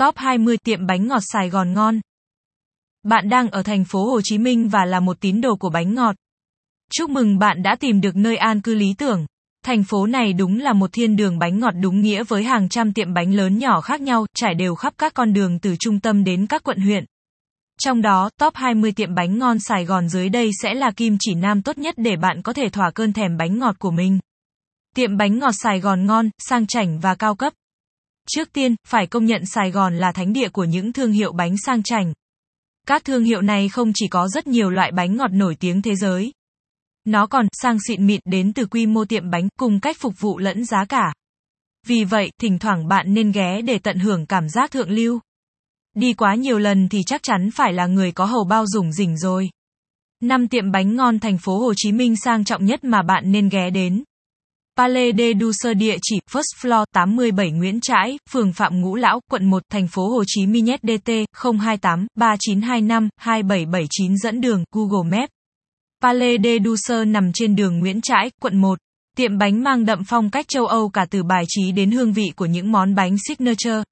Top 20 tiệm bánh ngọt Sài Gòn ngon. Bạn đang ở thành phố Hồ Chí Minh và là một tín đồ của bánh ngọt. Chúc mừng bạn đã tìm được nơi an cư lý tưởng. Thành phố này đúng là một thiên đường bánh ngọt đúng nghĩa với hàng trăm tiệm bánh lớn nhỏ khác nhau, trải đều khắp các con đường từ trung tâm đến các quận huyện. Trong đó, top 20 tiệm bánh ngon Sài Gòn dưới đây sẽ là kim chỉ nam tốt nhất để bạn có thể thỏa cơn thèm bánh ngọt của mình. Tiệm bánh ngọt Sài Gòn ngon, sang chảnh và cao cấp. Trước tiên, phải công nhận Sài Gòn là thánh địa của những thương hiệu bánh sang chảnh. Các thương hiệu này không chỉ có rất nhiều loại bánh ngọt nổi tiếng thế giới. Nó còn sang xịn mịn đến từ quy mô tiệm bánh cùng cách phục vụ lẫn giá cả. Vì vậy, thỉnh thoảng bạn nên ghé để tận hưởng cảm giác thượng lưu. Đi quá nhiều lần thì chắc chắn phải là người có hầu bao rủng rỉnh rồi. Năm tiệm bánh ngon thành phố Hồ Chí Minh sang trọng nhất mà bạn nên ghé đến. Palais de Douceur địa chỉ First Floor 87 Nguyễn Trãi, phường Phạm Ngũ Lão, quận 1, thành phố Hồ Chí Minh DT 028 3925 2779 dẫn đường Google Maps. Palais de Douceur nằm trên đường Nguyễn Trãi, quận 1. Tiệm bánh mang đậm phong cách châu Âu cả từ bài trí đến hương vị của những món bánh signature.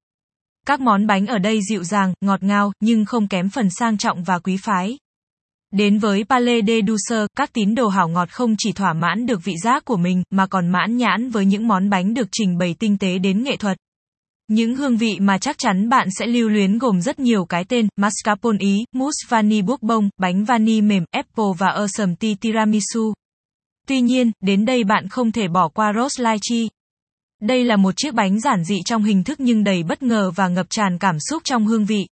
Các món bánh ở đây dịu dàng, ngọt ngào, nhưng không kém phần sang trọng và quý phái. Đến với Palais de Douceur, các tín đồ hảo ngọt không chỉ thỏa mãn được vị giác của mình, mà còn mãn nhãn với những món bánh được trình bày tinh tế đến nghệ thuật. Những hương vị mà chắc chắn bạn sẽ lưu luyến gồm rất nhiều cái tên, mascarpone Ý, mousse vanille bourbon, bánh vani mềm, apple và awesome tea tiramisu. Tuy nhiên, đến đây bạn không thể bỏ qua rose lychee. Đây là một chiếc bánh giản dị trong hình thức nhưng đầy bất ngờ và ngập tràn cảm xúc trong hương vị.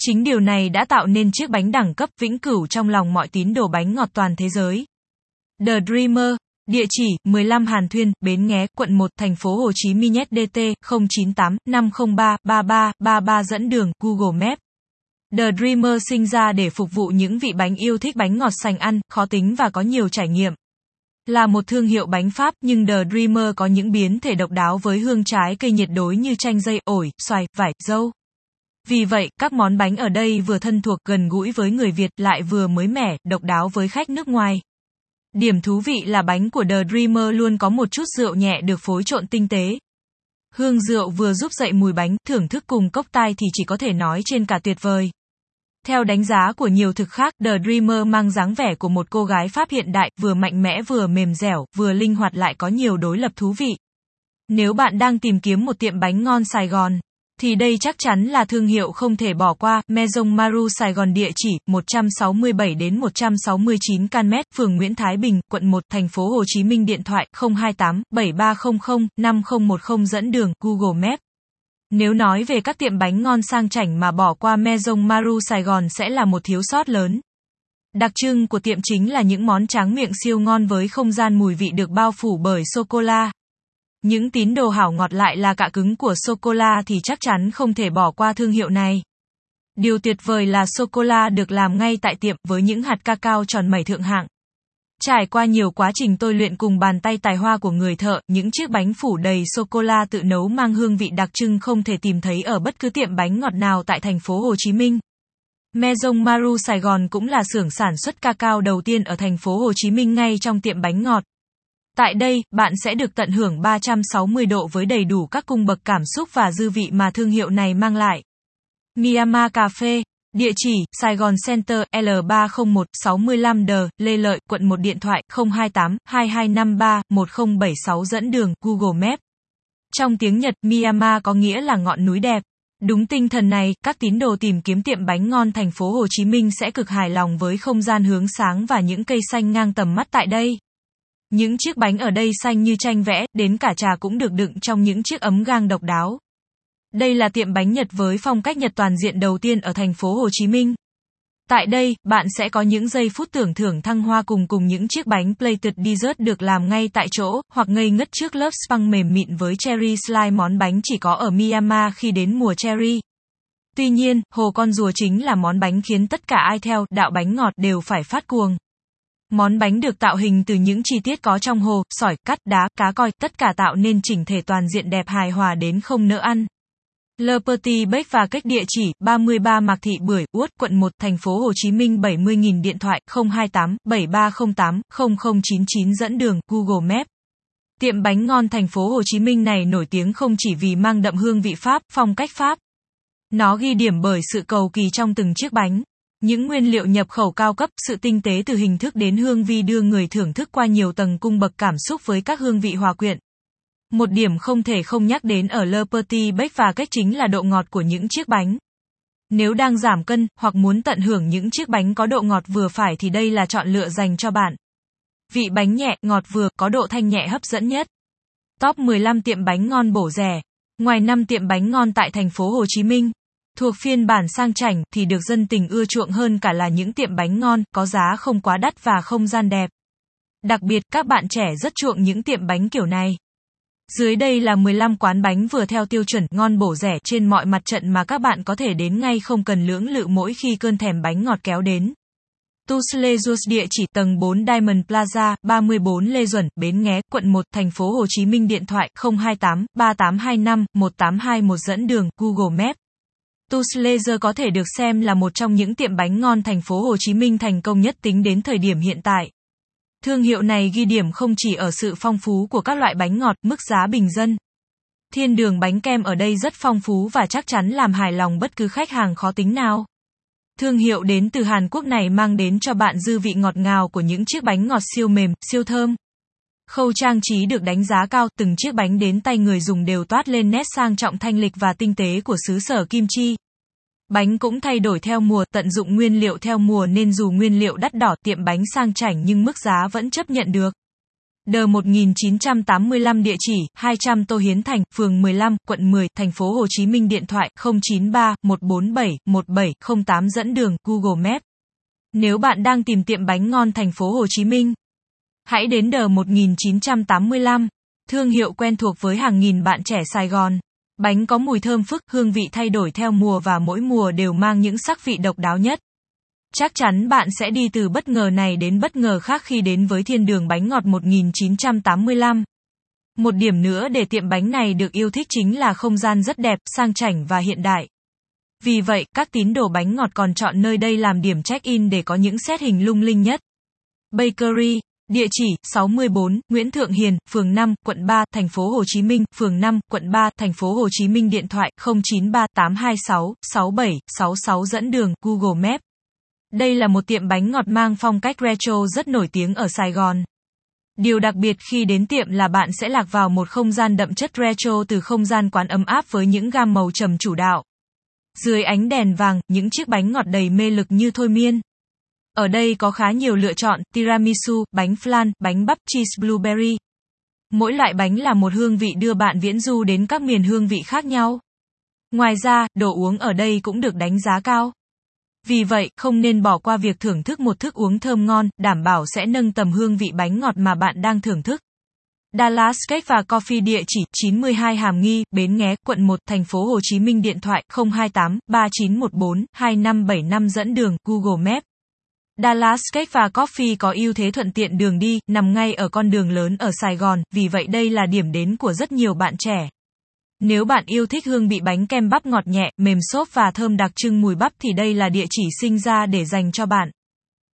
Chính điều này đã tạo nên chiếc bánh đẳng cấp vĩnh cửu trong lòng mọi tín đồ bánh ngọt toàn thế giới. The Dreamer, địa chỉ 15 Hàn Thuyên, Bến Nghé, quận 1, thành phố Hồ Chí Minh DT 098 503 33 33 dẫn đường Google Maps. The Dreamer sinh ra để phục vụ những vị bánh yêu thích bánh ngọt sành ăn, khó tính và có nhiều trải nghiệm. Là một thương hiệu bánh Pháp nhưng The Dreamer có những biến thể độc đáo với hương trái cây nhiệt đối như chanh dây, ổi, xoài, vải, dâu. Vì vậy, các món bánh ở đây vừa thân thuộc gần gũi với người Việt lại vừa mới mẻ, độc đáo với khách nước ngoài. Điểm thú vị là bánh của The Dreamer luôn có một chút rượu nhẹ được phối trộn tinh tế. Hương rượu vừa giúp dậy mùi bánh, thưởng thức cùng cốc tai thì chỉ có thể nói trên cả tuyệt vời. Theo đánh giá của nhiều thực khác, The Dreamer mang dáng vẻ của một cô gái Pháp hiện đại, vừa mạnh mẽ vừa mềm dẻo, vừa linh hoạt lại có nhiều đối lập thú vị. Nếu bạn đang tìm kiếm một tiệm bánh ngon Sài Gòn, thì đây chắc chắn là thương hiệu không thể bỏ qua. Maison Maru Sài Gòn địa chỉ 167 đến 169 Can Mét, phường Nguyễn Thái Bình, quận 1, thành phố Hồ Chí Minh điện thoại 028 7300 5010 dẫn đường Google Maps. Nếu nói về các tiệm bánh ngon sang chảnh mà bỏ qua Maison Maru Sài Gòn sẽ là một thiếu sót lớn. Đặc trưng của tiệm chính là những món tráng miệng siêu ngon với không gian mùi vị được bao phủ bởi sô-cô-la. Những tín đồ hảo ngọt lại là cạ cứng của sô-cô-la thì chắc chắn không thể bỏ qua thương hiệu này. Điều tuyệt vời là sô-cô-la được làm ngay tại tiệm với những hạt cacao tròn mẩy thượng hạng. Trải qua nhiều quá trình tôi luyện cùng bàn tay tài hoa của người thợ, những chiếc bánh phủ đầy sô-cô-la tự nấu mang hương vị đặc trưng không thể tìm thấy ở bất cứ tiệm bánh ngọt nào tại thành phố Hồ Chí Minh. Maison Maru Sài Gòn cũng là xưởng sản xuất cacao đầu tiên ở thành phố Hồ Chí Minh ngay trong tiệm bánh ngọt. Tại đây, bạn sẽ được tận hưởng 360 độ với đầy đủ các cung bậc cảm xúc và dư vị mà thương hiệu này mang lại. Myanmar Cà Phê Địa chỉ, Sài Gòn Center, L301, 65 D, Lê Lợi, quận 1 điện thoại, 028, 2253, 1076 dẫn đường, Google Maps. Trong tiếng Nhật, Myanmar có nghĩa là ngọn núi đẹp. Đúng tinh thần này, các tín đồ tìm kiếm tiệm bánh ngon thành phố Hồ Chí Minh sẽ cực hài lòng với không gian hướng sáng và những cây xanh ngang tầm mắt tại đây. Những chiếc bánh ở đây xanh như tranh vẽ, đến cả trà cũng được đựng trong những chiếc ấm gang độc đáo. Đây là tiệm bánh Nhật với phong cách Nhật toàn diện đầu tiên ở thành phố Hồ Chí Minh. Tại đây, bạn sẽ có những giây phút tưởng thưởng thăng hoa cùng cùng những chiếc bánh plated dessert được làm ngay tại chỗ, hoặc ngây ngất trước lớp spang mềm mịn với cherry slime món bánh chỉ có ở Myanmar khi đến mùa cherry. Tuy nhiên, hồ con rùa chính là món bánh khiến tất cả ai theo đạo bánh ngọt đều phải phát cuồng. Món bánh được tạo hình từ những chi tiết có trong hồ, sỏi, cắt, đá, cá coi, tất cả tạo nên chỉnh thể toàn diện đẹp hài hòa đến không nỡ ăn. Le Petit Bake và cách địa chỉ 33 Mạc Thị Bưởi, Uất, quận 1, thành phố Hồ Chí Minh 70.000 điện thoại 028 7308 0099 dẫn đường Google Maps. Tiệm bánh ngon thành phố Hồ Chí Minh này nổi tiếng không chỉ vì mang đậm hương vị Pháp, phong cách Pháp, Nó ghi điểm bởi sự cầu kỳ trong từng chiếc bánh. Những nguyên liệu nhập khẩu cao cấp, sự tinh tế từ hình thức đến hương vi đưa người thưởng thức qua nhiều tầng cung bậc cảm xúc với các hương vị hòa quyện. Một điểm không thể không nhắc đến ở Le Petit Bec và cách chính là độ ngọt của những chiếc bánh. Nếu đang giảm cân, hoặc muốn tận hưởng những chiếc bánh có độ ngọt vừa phải thì đây là chọn lựa dành cho bạn. Vị bánh nhẹ, ngọt vừa, có độ thanh nhẹ hấp dẫn nhất. Top 15 tiệm bánh ngon bổ rẻ. Ngoài 5 tiệm bánh ngon tại thành phố Hồ Chí Minh, thuộc phiên bản sang chảnh thì được dân tình ưa chuộng hơn cả là những tiệm bánh ngon, có giá không quá đắt và không gian đẹp. Đặc biệt, các bạn trẻ rất chuộng những tiệm bánh kiểu này. Dưới đây là 15 quán bánh vừa theo tiêu chuẩn ngon bổ rẻ trên mọi mặt trận mà các bạn có thể đến ngay không cần lưỡng lự mỗi khi cơn thèm bánh ngọt kéo đến. Tous Les Jours địa chỉ tầng 4 Diamond Plaza, 34 Lê Duẩn, Bến Nghé, quận 1, thành phố Hồ Chí Minh điện thoại 028 3825 1821 dẫn đường Google Maps. Tusle có thể được xem là một trong những tiệm bánh ngon thành phố Hồ Chí Minh thành công nhất tính đến thời điểm hiện tại. Thương hiệu này ghi điểm không chỉ ở sự phong phú của các loại bánh ngọt, mức giá bình dân. Thiên đường bánh kem ở đây rất phong phú và chắc chắn làm hài lòng bất cứ khách hàng khó tính nào. Thương hiệu đến từ Hàn Quốc này mang đến cho bạn dư vị ngọt ngào của những chiếc bánh ngọt siêu mềm, siêu thơm. Khâu trang trí được đánh giá cao, từng chiếc bánh đến tay người dùng đều toát lên nét sang trọng thanh lịch và tinh tế của xứ sở kim chi. Bánh cũng thay đổi theo mùa, tận dụng nguyên liệu theo mùa nên dù nguyên liệu đắt đỏ tiệm bánh sang chảnh nhưng mức giá vẫn chấp nhận được. Đờ 1985 địa chỉ 200 Tô Hiến Thành, phường 15, quận 10, thành phố Hồ Chí Minh điện thoại 093 147 1708 dẫn đường Google Maps. Nếu bạn đang tìm tiệm bánh ngon thành phố Hồ Chí Minh, hãy đến Đờ 1985, thương hiệu quen thuộc với hàng nghìn bạn trẻ Sài Gòn. Bánh có mùi thơm phức, hương vị thay đổi theo mùa và mỗi mùa đều mang những sắc vị độc đáo nhất. Chắc chắn bạn sẽ đi từ bất ngờ này đến bất ngờ khác khi đến với thiên đường bánh ngọt 1985. Một điểm nữa để tiệm bánh này được yêu thích chính là không gian rất đẹp, sang chảnh và hiện đại. Vì vậy, các tín đồ bánh ngọt còn chọn nơi đây làm điểm check-in để có những set hình lung linh nhất. Bakery Địa chỉ 64 Nguyễn Thượng Hiền, phường 5, quận 3, thành phố Hồ Chí Minh, phường 5, quận 3, thành phố Hồ Chí Minh điện thoại 093826 6766 dẫn đường Google Maps. Đây là một tiệm bánh ngọt mang phong cách retro rất nổi tiếng ở Sài Gòn. Điều đặc biệt khi đến tiệm là bạn sẽ lạc vào một không gian đậm chất retro từ không gian quán ấm áp với những gam màu trầm chủ đạo. Dưới ánh đèn vàng, những chiếc bánh ngọt đầy mê lực như thôi miên. Ở đây có khá nhiều lựa chọn, tiramisu, bánh flan, bánh bắp cheese blueberry. Mỗi loại bánh là một hương vị đưa bạn viễn du đến các miền hương vị khác nhau. Ngoài ra, đồ uống ở đây cũng được đánh giá cao. Vì vậy, không nên bỏ qua việc thưởng thức một thức uống thơm ngon, đảm bảo sẽ nâng tầm hương vị bánh ngọt mà bạn đang thưởng thức. Dallas Cake và Coffee địa chỉ 92 Hàm Nghi, Bến Nghé, quận 1, thành phố Hồ Chí Minh điện thoại 028 3914 2575 dẫn đường Google Maps. Dallas Cake và Coffee có ưu thế thuận tiện đường đi, nằm ngay ở con đường lớn ở Sài Gòn, vì vậy đây là điểm đến của rất nhiều bạn trẻ. Nếu bạn yêu thích hương vị bánh kem bắp ngọt nhẹ, mềm xốp và thơm đặc trưng mùi bắp thì đây là địa chỉ sinh ra để dành cho bạn.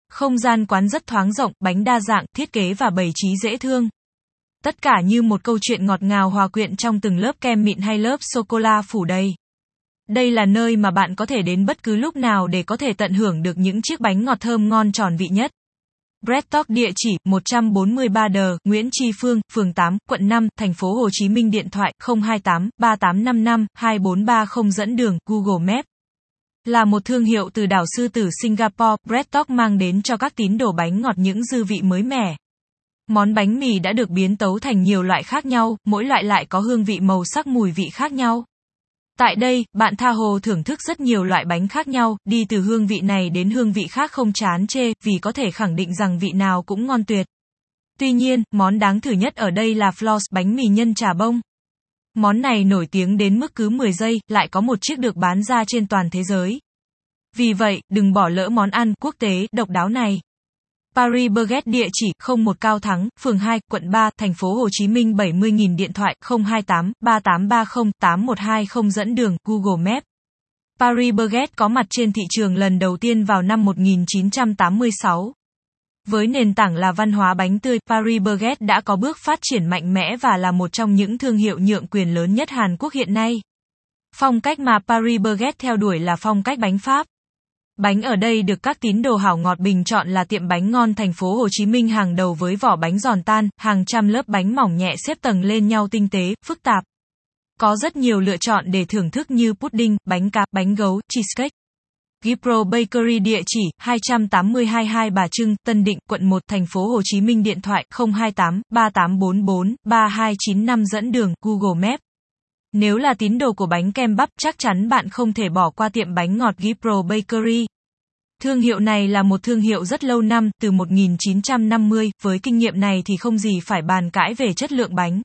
Không gian quán rất thoáng rộng, bánh đa dạng, thiết kế và bày trí dễ thương. Tất cả như một câu chuyện ngọt ngào hòa quyện trong từng lớp kem mịn hay lớp sô-cô-la phủ đầy. Đây là nơi mà bạn có thể đến bất cứ lúc nào để có thể tận hưởng được những chiếc bánh ngọt thơm ngon tròn vị nhất. Bread Talk địa chỉ 143 Đờ, Nguyễn Tri Phương, phường 8, quận 5, thành phố Hồ Chí Minh điện thoại 028 3855 2430 dẫn đường Google Maps. Là một thương hiệu từ đảo sư tử Singapore, Bread Talk mang đến cho các tín đồ bánh ngọt những dư vị mới mẻ. Món bánh mì đã được biến tấu thành nhiều loại khác nhau, mỗi loại lại có hương vị màu sắc mùi vị khác nhau. Tại đây, bạn tha hồ thưởng thức rất nhiều loại bánh khác nhau, đi từ hương vị này đến hương vị khác không chán chê, vì có thể khẳng định rằng vị nào cũng ngon tuyệt. Tuy nhiên, món đáng thử nhất ở đây là floss bánh mì nhân trà bông. Món này nổi tiếng đến mức cứ 10 giây, lại có một chiếc được bán ra trên toàn thế giới. Vì vậy, đừng bỏ lỡ món ăn quốc tế độc đáo này. Paris Burgess địa chỉ 01 Cao Thắng, phường 2, quận 3, thành phố Hồ Chí Minh 70.000 điện thoại 028 3830 8120 dẫn đường Google Maps. Paris Burgess có mặt trên thị trường lần đầu tiên vào năm 1986. Với nền tảng là văn hóa bánh tươi, Paris Burgess đã có bước phát triển mạnh mẽ và là một trong những thương hiệu nhượng quyền lớn nhất Hàn Quốc hiện nay. Phong cách mà Paris Burgess theo đuổi là phong cách bánh Pháp. Bánh ở đây được các tín đồ hảo ngọt bình chọn là tiệm bánh ngon thành phố Hồ Chí Minh hàng đầu với vỏ bánh giòn tan, hàng trăm lớp bánh mỏng nhẹ xếp tầng lên nhau tinh tế, phức tạp. Có rất nhiều lựa chọn để thưởng thức như pudding, bánh cá, bánh gấu, cheesecake. Gipro Bakery địa chỉ 2822 Bà Trưng, Tân Định, quận 1, thành phố Hồ Chí Minh điện thoại 028 3844 3295 dẫn đường Google Maps. Nếu là tín đồ của bánh kem bắp, chắc chắn bạn không thể bỏ qua tiệm bánh ngọt Gipro Bakery. Thương hiệu này là một thương hiệu rất lâu năm, từ 1950, với kinh nghiệm này thì không gì phải bàn cãi về chất lượng bánh.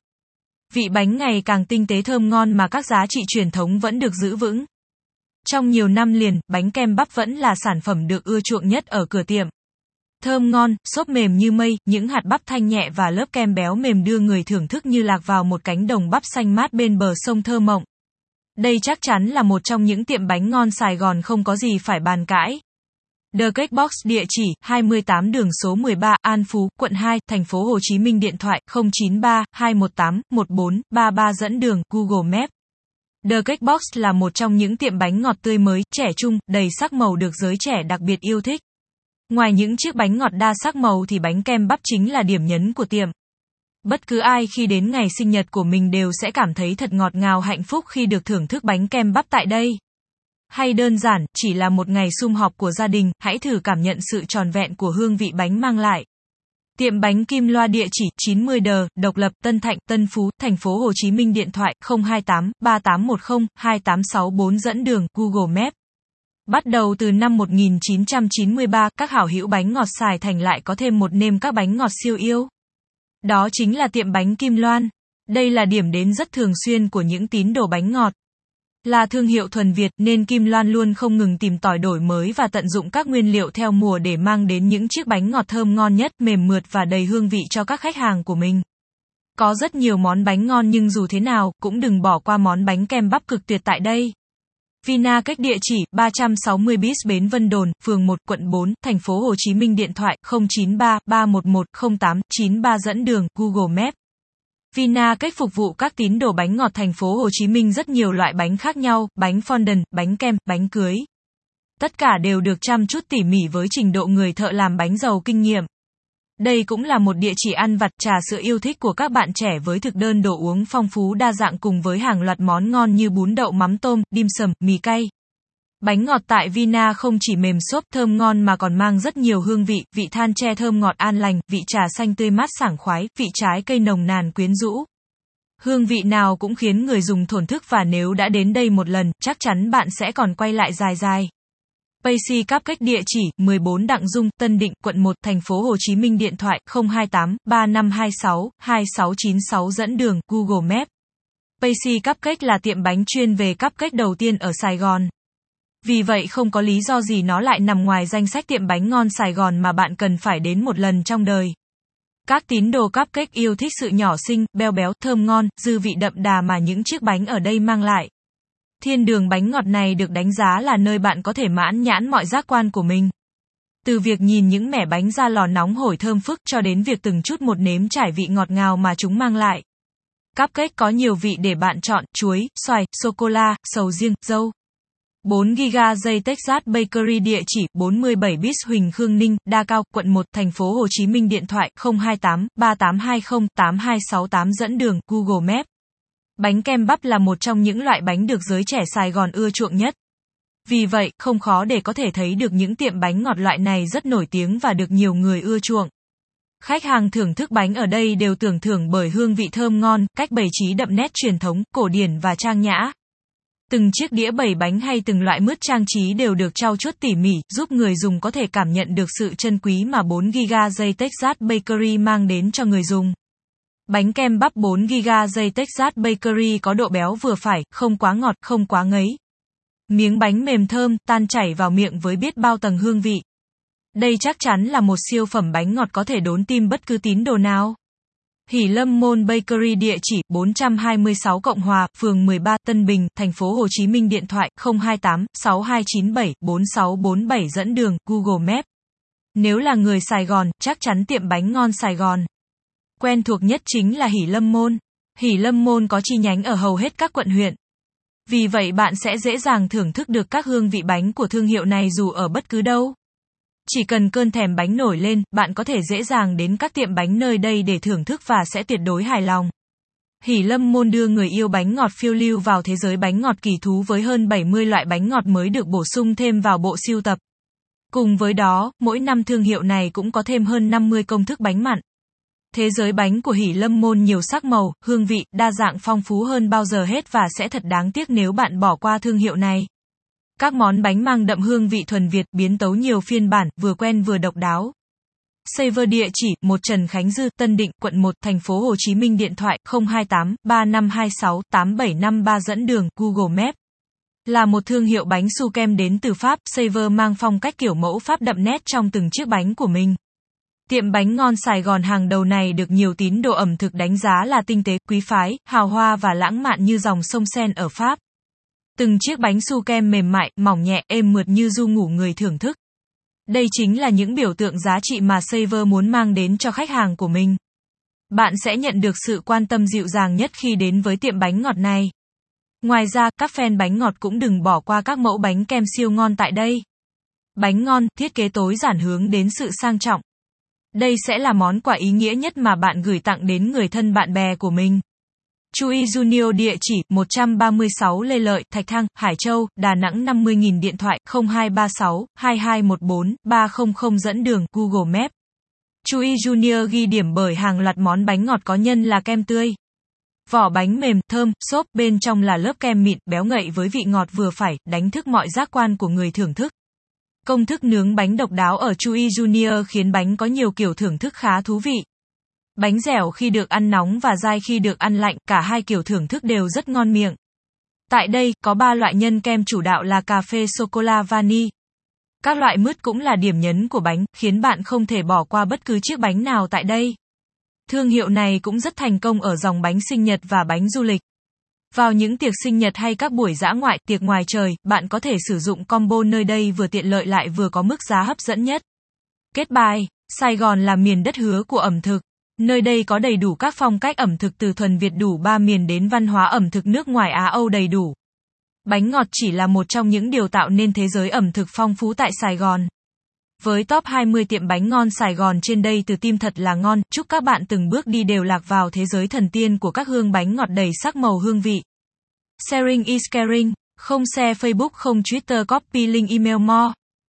Vị bánh ngày càng tinh tế thơm ngon mà các giá trị truyền thống vẫn được giữ vững. Trong nhiều năm liền, bánh kem bắp vẫn là sản phẩm được ưa chuộng nhất ở cửa tiệm. Thơm ngon, xốp mềm như mây, những hạt bắp thanh nhẹ và lớp kem béo mềm đưa người thưởng thức như lạc vào một cánh đồng bắp xanh mát bên bờ sông thơ mộng. Đây chắc chắn là một trong những tiệm bánh ngon Sài Gòn không có gì phải bàn cãi. The Cake Box địa chỉ 28 đường số 13 An Phú, quận 2, thành phố Hồ Chí Minh điện thoại 093 218 1433 dẫn đường Google Maps. The Cake Box là một trong những tiệm bánh ngọt tươi mới, trẻ trung, đầy sắc màu được giới trẻ đặc biệt yêu thích. Ngoài những chiếc bánh ngọt đa sắc màu thì bánh kem bắp chính là điểm nhấn của tiệm. Bất cứ ai khi đến ngày sinh nhật của mình đều sẽ cảm thấy thật ngọt ngào hạnh phúc khi được thưởng thức bánh kem bắp tại đây. Hay đơn giản, chỉ là một ngày sum họp của gia đình, hãy thử cảm nhận sự tròn vẹn của hương vị bánh mang lại. Tiệm bánh Kim Loa địa chỉ 90 đờ, Độc Lập, Tân Thạnh, Tân Phú, thành phố Hồ Chí Minh điện thoại 028 3810 2864 dẫn đường Google Maps. Bắt đầu từ năm 1993, các hảo hữu bánh ngọt xài thành lại có thêm một nêm các bánh ngọt siêu yêu. Đó chính là tiệm bánh Kim Loan. Đây là điểm đến rất thường xuyên của những tín đồ bánh ngọt. Là thương hiệu thuần Việt nên Kim Loan luôn không ngừng tìm tòi đổi mới và tận dụng các nguyên liệu theo mùa để mang đến những chiếc bánh ngọt thơm ngon nhất, mềm mượt và đầy hương vị cho các khách hàng của mình. Có rất nhiều món bánh ngon nhưng dù thế nào, cũng đừng bỏ qua món bánh kem bắp cực tuyệt tại đây. Vina cách địa chỉ 360 bis Bến Vân Đồn, phường 1, quận 4, thành phố Hồ Chí Minh điện thoại 093 311 0893 dẫn đường Google Maps. Vina cách phục vụ các tín đồ bánh ngọt thành phố Hồ Chí Minh rất nhiều loại bánh khác nhau, bánh fondant, bánh kem, bánh cưới. Tất cả đều được chăm chút tỉ mỉ với trình độ người thợ làm bánh giàu kinh nghiệm. Đây cũng là một địa chỉ ăn vặt trà sữa yêu thích của các bạn trẻ với thực đơn đồ uống phong phú đa dạng cùng với hàng loạt món ngon như bún đậu mắm tôm, dim sầm, mì cay. Bánh ngọt tại Vina không chỉ mềm xốp thơm ngon mà còn mang rất nhiều hương vị, vị than tre thơm ngọt an lành, vị trà xanh tươi mát sảng khoái, vị trái cây nồng nàn quyến rũ. Hương vị nào cũng khiến người dùng thổn thức và nếu đã đến đây một lần, chắc chắn bạn sẽ còn quay lại dài dài. Pacey Cách địa chỉ 14 Đặng Dung, Tân Định, quận 1, thành phố Hồ Chí Minh điện thoại 028 3526 2696 dẫn đường Google Maps. Pacey Cách là tiệm bánh chuyên về cupcake đầu tiên ở Sài Gòn. Vì vậy không có lý do gì nó lại nằm ngoài danh sách tiệm bánh ngon Sài Gòn mà bạn cần phải đến một lần trong đời. Các tín đồ cupcake yêu thích sự nhỏ xinh, béo béo, thơm ngon, dư vị đậm đà mà những chiếc bánh ở đây mang lại. Thiên đường bánh ngọt này được đánh giá là nơi bạn có thể mãn nhãn mọi giác quan của mình. Từ việc nhìn những mẻ bánh ra lò nóng hổi thơm phức cho đến việc từng chút một nếm trải vị ngọt ngào mà chúng mang lại. Cupcake có nhiều vị để bạn chọn, chuối, xoài, sô-cô-la, sầu riêng, dâu. 4 giga dây Texas Bakery địa chỉ 47 bis Huỳnh Khương Ninh, Đa Cao, quận 1, thành phố Hồ Chí Minh điện thoại 028 3820 8268 dẫn đường Google Maps. Bánh kem bắp là một trong những loại bánh được giới trẻ Sài Gòn ưa chuộng nhất. Vì vậy, không khó để có thể thấy được những tiệm bánh ngọt loại này rất nổi tiếng và được nhiều người ưa chuộng. Khách hàng thưởng thức bánh ở đây đều tưởng thưởng bởi hương vị thơm ngon, cách bày trí đậm nét truyền thống, cổ điển và trang nhã. Từng chiếc đĩa bày bánh hay từng loại mứt trang trí đều được trau chuốt tỉ mỉ, giúp người dùng có thể cảm nhận được sự chân quý mà 4 GB dây Texas Bakery mang đến cho người dùng. Bánh kem bắp 4 GB dây Texas Bakery có độ béo vừa phải, không quá ngọt, không quá ngấy. Miếng bánh mềm thơm, tan chảy vào miệng với biết bao tầng hương vị. Đây chắc chắn là một siêu phẩm bánh ngọt có thể đốn tim bất cứ tín đồ nào. Hỷ Lâm Môn Bakery địa chỉ 426 Cộng Hòa, phường 13 Tân Bình, thành phố Hồ Chí Minh điện thoại 028 6297 4647 dẫn đường Google Maps. Nếu là người Sài Gòn, chắc chắn tiệm bánh ngon Sài Gòn. Quen thuộc nhất chính là Hỷ Lâm Môn. Hỷ Lâm Môn có chi nhánh ở hầu hết các quận huyện. Vì vậy bạn sẽ dễ dàng thưởng thức được các hương vị bánh của thương hiệu này dù ở bất cứ đâu. Chỉ cần cơn thèm bánh nổi lên, bạn có thể dễ dàng đến các tiệm bánh nơi đây để thưởng thức và sẽ tuyệt đối hài lòng. Hỷ Lâm Môn đưa người yêu bánh ngọt phiêu lưu vào thế giới bánh ngọt kỳ thú với hơn 70 loại bánh ngọt mới được bổ sung thêm vào bộ siêu tập. Cùng với đó, mỗi năm thương hiệu này cũng có thêm hơn 50 công thức bánh mặn. Thế giới bánh của Hỷ Lâm Môn nhiều sắc màu, hương vị, đa dạng phong phú hơn bao giờ hết và sẽ thật đáng tiếc nếu bạn bỏ qua thương hiệu này. Các món bánh mang đậm hương vị thuần Việt biến tấu nhiều phiên bản, vừa quen vừa độc đáo. Saver địa chỉ, 1 Trần Khánh Dư, Tân Định, quận 1, thành phố Hồ Chí Minh điện thoại 028 3526 8753 dẫn đường Google Maps. Là một thương hiệu bánh su kem đến từ Pháp, Saver mang phong cách kiểu mẫu Pháp đậm nét trong từng chiếc bánh của mình. Tiệm bánh ngon Sài Gòn hàng đầu này được nhiều tín đồ ẩm thực đánh giá là tinh tế, quý phái, hào hoa và lãng mạn như dòng sông Sen ở Pháp. Từng chiếc bánh su kem mềm mại, mỏng nhẹ, êm mượt như du ngủ người thưởng thức. Đây chính là những biểu tượng giá trị mà Saver muốn mang đến cho khách hàng của mình. Bạn sẽ nhận được sự quan tâm dịu dàng nhất khi đến với tiệm bánh ngọt này. Ngoài ra, các fan bánh ngọt cũng đừng bỏ qua các mẫu bánh kem siêu ngon tại đây. Bánh ngon, thiết kế tối giản hướng đến sự sang trọng. Đây sẽ là món quà ý nghĩa nhất mà bạn gửi tặng đến người thân bạn bè của mình. Chui Junior địa chỉ 136 Lê Lợi, Thạch Thang, Hải Châu, Đà Nẵng 50.000 điện thoại 0236 2214 300 dẫn đường Google Maps. Chui Junior ghi điểm bởi hàng loạt món bánh ngọt có nhân là kem tươi. Vỏ bánh mềm, thơm, xốp, bên trong là lớp kem mịn, béo ngậy với vị ngọt vừa phải, đánh thức mọi giác quan của người thưởng thức. Công thức nướng bánh độc đáo ở Chui Junior khiến bánh có nhiều kiểu thưởng thức khá thú vị. Bánh dẻo khi được ăn nóng và dai khi được ăn lạnh, cả hai kiểu thưởng thức đều rất ngon miệng. Tại đây, có ba loại nhân kem chủ đạo là cà phê sô-cô-la vani. Các loại mứt cũng là điểm nhấn của bánh, khiến bạn không thể bỏ qua bất cứ chiếc bánh nào tại đây. Thương hiệu này cũng rất thành công ở dòng bánh sinh nhật và bánh du lịch. Vào những tiệc sinh nhật hay các buổi dã ngoại, tiệc ngoài trời, bạn có thể sử dụng combo nơi đây vừa tiện lợi lại vừa có mức giá hấp dẫn nhất. Kết bài, Sài Gòn là miền đất hứa của ẩm thực. Nơi đây có đầy đủ các phong cách ẩm thực từ thuần Việt đủ ba miền đến văn hóa ẩm thực nước ngoài Á Âu đầy đủ. Bánh ngọt chỉ là một trong những điều tạo nên thế giới ẩm thực phong phú tại Sài Gòn. Với top 20 tiệm bánh ngon Sài Gòn trên đây từ tim thật là ngon, chúc các bạn từng bước đi đều lạc vào thế giới thần tiên của các hương bánh ngọt đầy sắc màu hương vị. Sharing is caring, không share Facebook không Twitter copy link email more.